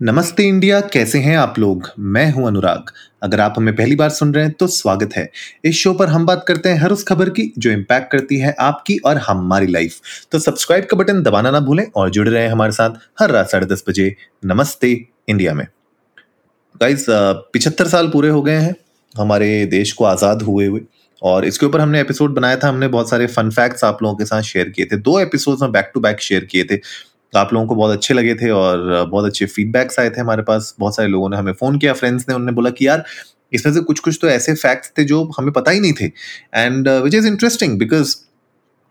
नमस्ते इंडिया, कैसे हैं आप लोग? मैं हूँ अनुराग। अगर आप हमें पहली बार सुन रहे हैं तो स्वागत है। इस शो पर हम बात करते हैं हर उस खबर की, जो इम्पैक्ट करती है आपकी और हमारी लाइफ तो सब्सक्राइब का बटन दबाना ना भूलें और जुड़े रहें हमारे साथ हर रात साढ़े दस बजे। नमस्ते इंडिया में। गाइस पिछहत्तर साल पूरे हो गए हैं हमारे देश को आज़ाद हुए हुए और इसके ऊपर हमने एपिसोड बनाया था। हमने बहुत सारे फन फैक्ट्स आप लोगों के साथ शेयर किए थे। दो एपिसोड में बैक टू बैक शेयर किए थे। आप लोगों को बहुत अच्छे लगे थे और बहुत अच्छे फीडबैक्स आए थे हमारे पास। बहुत सारे लोगों ने हमें फ़ोन किया फ्रेंड्स ने उन्होंने बोला कि यार इसमें से कुछ कुछ तो ऐसे फैक्ट्स थे जो हमें पता ही नहीं थे। And which is interesting because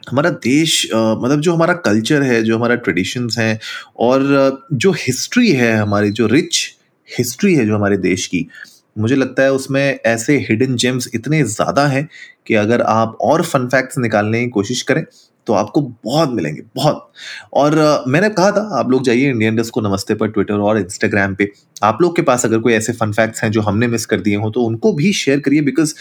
हमारा देश uh, मतलब जो हमारा कल्चर है जो हमारा ट्रेडिशंस हैं और uh, जो हिस्ट्री है हमारी जो रिच हिस्ट्री है जो हमारे देश की मुझे लगता है उसमें ऐसे हिडन जेम्स इतने ज़्यादा हैं कि अगर आप और फन फैक्ट्स निकालने की कोशिश करें तो आपको बहुत मिलेंगे, बहुत। और मैंने कहा था, आप लोग जाइए इंडियन डेस्क को नमस्ते पर ट्विटर और इंस्टाग्राम पे। आप लोग के पास अगर कोई ऐसे फन फैक्ट्स हैं जो हमने मिस कर दिए हो तो उनको भी शेयर करिए बिकॉज़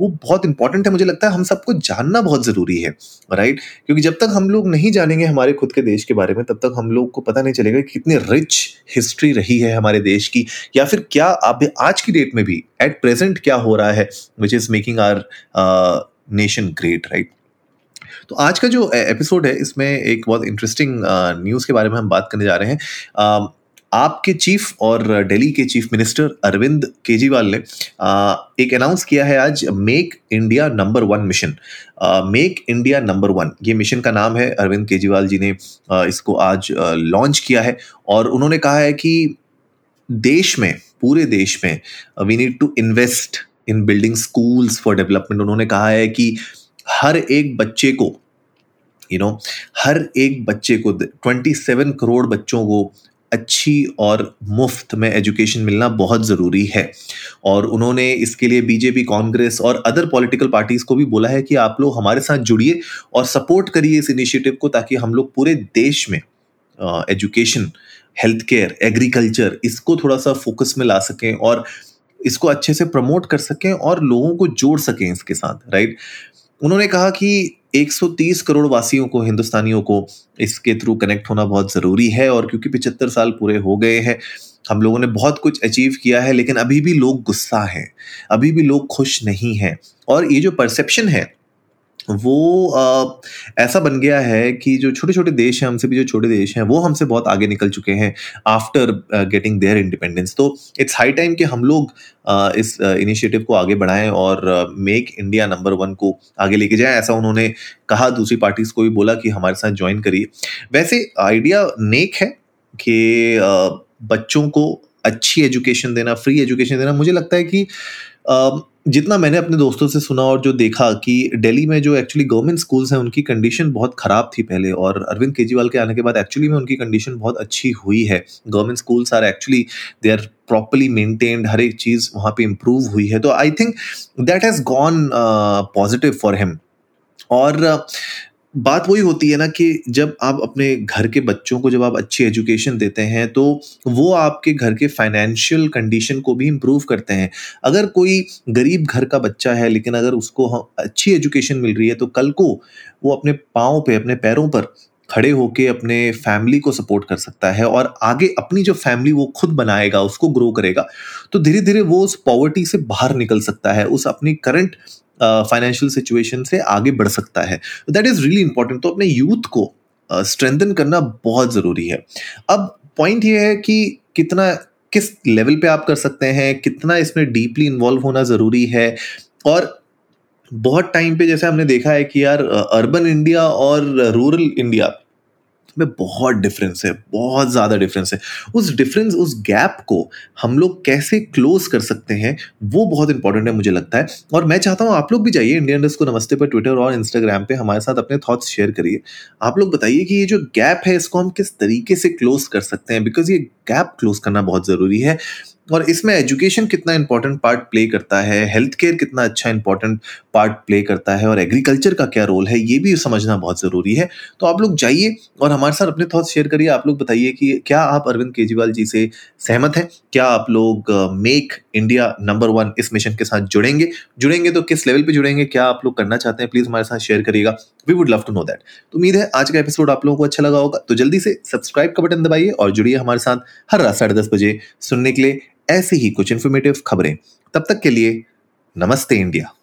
वो बहुत इंपॉर्टेंट है। मुझे लगता है हम सबको जानना बहुत ज़रूरी है राइट क्योंकि जब तक हम लोग नहीं जानेंगे हमारे खुद के देश के बारे में, तब तक हम लोग को पता नहीं चलेगा कि कितनी रिच हिस्ट्री रही है हमारे देश की, या फिर क्या आप आज की डेट में भी एट प्रेजेंट क्या हो रहा है which is making our nation great right तो आज का जो एपिसोड है, इसमें एक बहुत इंटरेस्टिंग न्यूज़ के बारे में हम बात करने जा रहे हैं। आपके चीफ और दिल्ली के चीफ मिनिस्टर अरविंद केजरीवाल ने एक अनाउंस किया है आज make India number one mission make India number one ये मिशन का नाम है। अरविंद केजरीवाल जी ने इसको आज लॉन्च किया है और उन्होंने कहा है कि देश में, पूरे देश में we need to invest in building schools for development उन्होंने कहा है कि हर एक बच्चे को यू you नो know, हर एक बच्चे को 27 करोड़ बच्चों को अच्छी और मुफ़्त में एजुकेशन मिलना बहुत ज़रूरी है। और उन्होंने इसके लिए बीजेपी कांग्रेस और अदर पॉलिटिकल पार्टीज़ को भी बोला है कि आप लोग हमारे साथ जुड़िए और सपोर्ट करिए इस इनिशिएटिव को ताकि हम लोग पूरे देश में एजुकेशन हेल्थ केयर एग्रीकल्चर इसको थोड़ा सा फोकस में ला सकें और इसको अच्छे से प्रमोट कर सकें और लोगों को जोड़ सकें इसके साथ राइट उन्होंने कहा कि 130 करोड़ वासियों को, हिंदुस्तानियों को इसके थ्रू कनेक्ट होना बहुत ज़रूरी है और क्योंकि पिचहत्तर साल पूरे हो गए हैं, हम लोगों ने बहुत कुछ अचीव किया है, लेकिन अभी भी लोग गुस्सा हैं, अभी भी लोग खुश नहीं हैं और ये जो परसेप्शन है वो आ, ऐसा बन गया है कि जो छोटे छोटे देश हैं हमसे भी जो छोटे देश हैं वो हमसे बहुत आगे निकल चुके हैं आफ्टर गेटिंग देयर इंडिपेंडेंस तो इट्स हाई टाइम कि हम लोग आ, इस इनिशिएटिव को आगे बढ़ाएँ और मेक इंडिया नंबर वन को आगे लेके जाएँ ऐसा उन्होंने कहा। दूसरी पार्टीज़ को भी बोला कि हमारे साथ ज्वाइन करिए। वैसे आइडिया नेक है कि बच्चों को अच्छी एजुकेशन देना फ्री एजुकेशन देना मुझे लगता है कि जितना मैंने अपने दोस्तों से सुना और जो देखा कि दिल्ली में जो एक्चुअली गवर्नमेंट स्कूल्स हैं, उनकी कंडीशन बहुत ख़राब थी पहले और अरविंद केजरीवाल के आने के बाद एक्चुअली में उनकी कंडीशन बहुत अच्छी हुई है। Government schools are actually they are properly maintained हर एक चीज़ वहाँ पे इम्प्रूव हुई है। तो I think that has gone positive for him और बात वही होती है ना कि जब आप अपने घर के बच्चों को जब आप अच्छी एजुकेशन देते हैं तो वो आपके घर के फाइनेंशियल कंडीशन को भी इम्प्रूव करते हैं। अगर कोई गरीब घर का बच्चा है, लेकिन अगर उसको अच्छी एजुकेशन मिल रही है तो कल को वो अपने पाँव पे, अपने पैरों पर खड़े होके अपने फैमिली को सपोर्ट कर सकता है और आगे अपनी जो फैमिली वो खुद बनाएगा, उसको ग्रो करेगा तो धीरे धीरे वो उस पॉवर्टी से बाहर निकल सकता है। उस अपनी करंट फाइनेंशियल uh, सिचुएशन से आगे बढ़ सकता है। दैट इज़ रियली इंपॉर्टेंट तो अपने यूथ को स्ट्रेंथन uh, करना बहुत ज़रूरी है। अब पॉइंट ये है कि कितना किस लेवल पे आप कर सकते हैं कितना इसमें डीपली इन्वॉल्व होना ज़रूरी है। और बहुत टाइम पे जैसे हमने देखा है कि यार अर्बन इंडिया और रूरल इंडिया में बहुत डिफरेंस है, बहुत ज़्यादा डिफरेंस है। उस डिफरेंस उस गैप को हम लोग कैसे क्लोज कर सकते हैं, वो बहुत इंपॉर्टेंट है, मुझे लगता है। और मैं चाहता हूँ आप लोग भी जाइए इंडियन को नमस्ते पर ट्विटर और इंस्टाग्राम पे, हमारे साथ अपने थॉट्स शेयर करिए। आप लोग बताइए कि ये जो गैप है, इसको हम किस तरीके से क्लोज कर सकते हैं? बिकॉज़ ये गैप क्लोज करना बहुत ज़रूरी है। और इसमें एजुकेशन कितना इंपॉर्टेंट पार्ट प्ले करता है हेल्थ केयर कितना अच्छा इंपॉर्टेंट पार्ट प्ले करता है और एग्रीकल्चर का क्या रोल है, ये भी समझना बहुत ज़रूरी है। तो आप लोग जाइए और हमारे साथ अपने थॉट्स शेयर करिए। आप लोग बताइए कि क्या आप अरविंद केजरीवाल जी से सहमत हैं? क्या आप लोग मेक इंडिया नंबर वन इस मिशन के साथ जुड़ेंगे? जुड़ेंगे तो किस लेवल पर जुड़ेंगे? क्या आप लोग करना चाहते हैं? प्लीज़ हमारे साथ शेयर करिएगा। We would love to know that तो उम्मीद है आज का एपिसोड आप लोगों को अच्छा लगा होगा। तो जल्दी से सब्सक्राइब का बटन दबाइए और जुड़िए हमारे साथ हर रात साढ़े दस बजे सुनने के लिए। ऐसी ही कुछ इन्फॉर्मेटिव खबरें। तब तक के लिए नमस्ते इंडिया।